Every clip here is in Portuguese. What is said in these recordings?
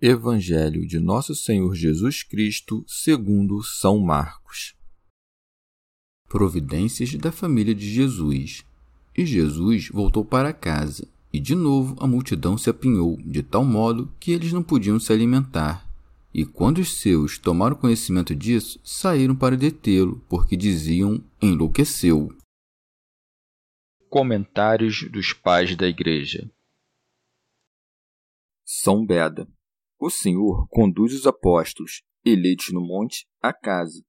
Evangelho de Nosso Senhor Jesus Cristo, segundo São Marcos. Providências da família de Jesus. E Jesus voltou para casa, e de novo a multidão se apinhou, de tal modo que eles não podiam se alimentar. E quando os seus tomaram conhecimento disso, saíram para detê-lo, porque diziam: enlouqueceu. Comentários dos Pais da Igreja São Beda o Senhor conduz os apóstolos, eleitos no monte, à casa,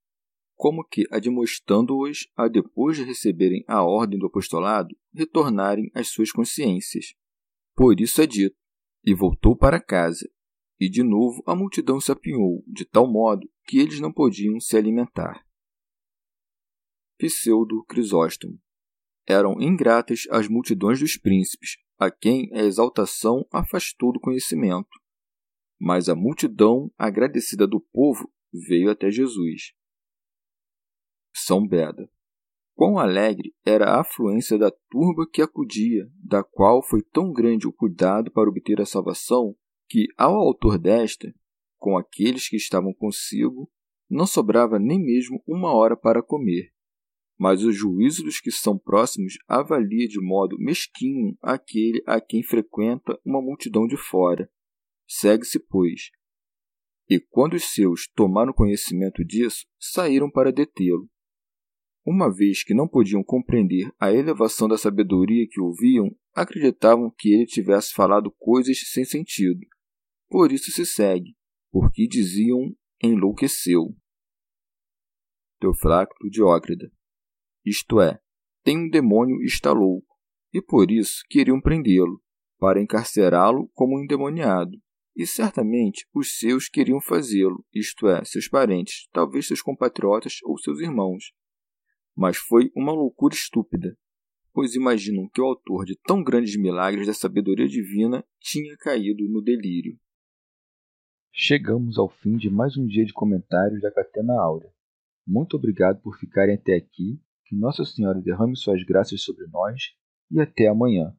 como que admoestando-os a, depois de receberem a ordem do apostolado, retornarem às suas consciências. Por isso é dito: E voltou para casa, e de novo a multidão se apinhou, de tal modo que eles não podiam se alimentar. Pseudo Crisóstomo eram ingratas as multidões dos príncipes, a quem a exaltação afastou do conhecimento mas a multidão, agradecida do povo, veio até Jesus. São Beda. Quão alegre era a afluência da turba que acudia, da qual foi tão grande o cuidado para obter a salvação, que, ao autor desta, com aqueles que estavam consigo, não sobrava nem mesmo uma hora para comer. Mas o juízo dos que são próximos avalia de modo mesquinho aquele a quem frequenta uma multidão de fora, Segue-se, pois. E quando os seus tomaram conhecimento disso, saíram para detê-lo. Uma vez que não podiam compreender a elevação da sabedoria que ouviam, acreditavam que ele tivesse falado coisas sem sentido. Por isso se segue, porque diziam enlouqueceu. Teofracto Diócrida. Isto é, tem um demônio está louco, e por isso queriam prendê-lo, para encarcerá-lo como um endemoniado. E certamente os seus queriam fazê-lo, isto é, seus parentes, talvez seus compatriotas ou seus irmãos. Mas foi uma loucura estúpida, pois imaginam que o autor de tão grandes milagres da sabedoria divina tinha caído no delírio. Chegamos ao fim de mais um dia de comentários da Catena Áurea. Muito obrigado por ficarem até aqui, que Nossa Senhora derrame suas graças sobre nós e até amanhã.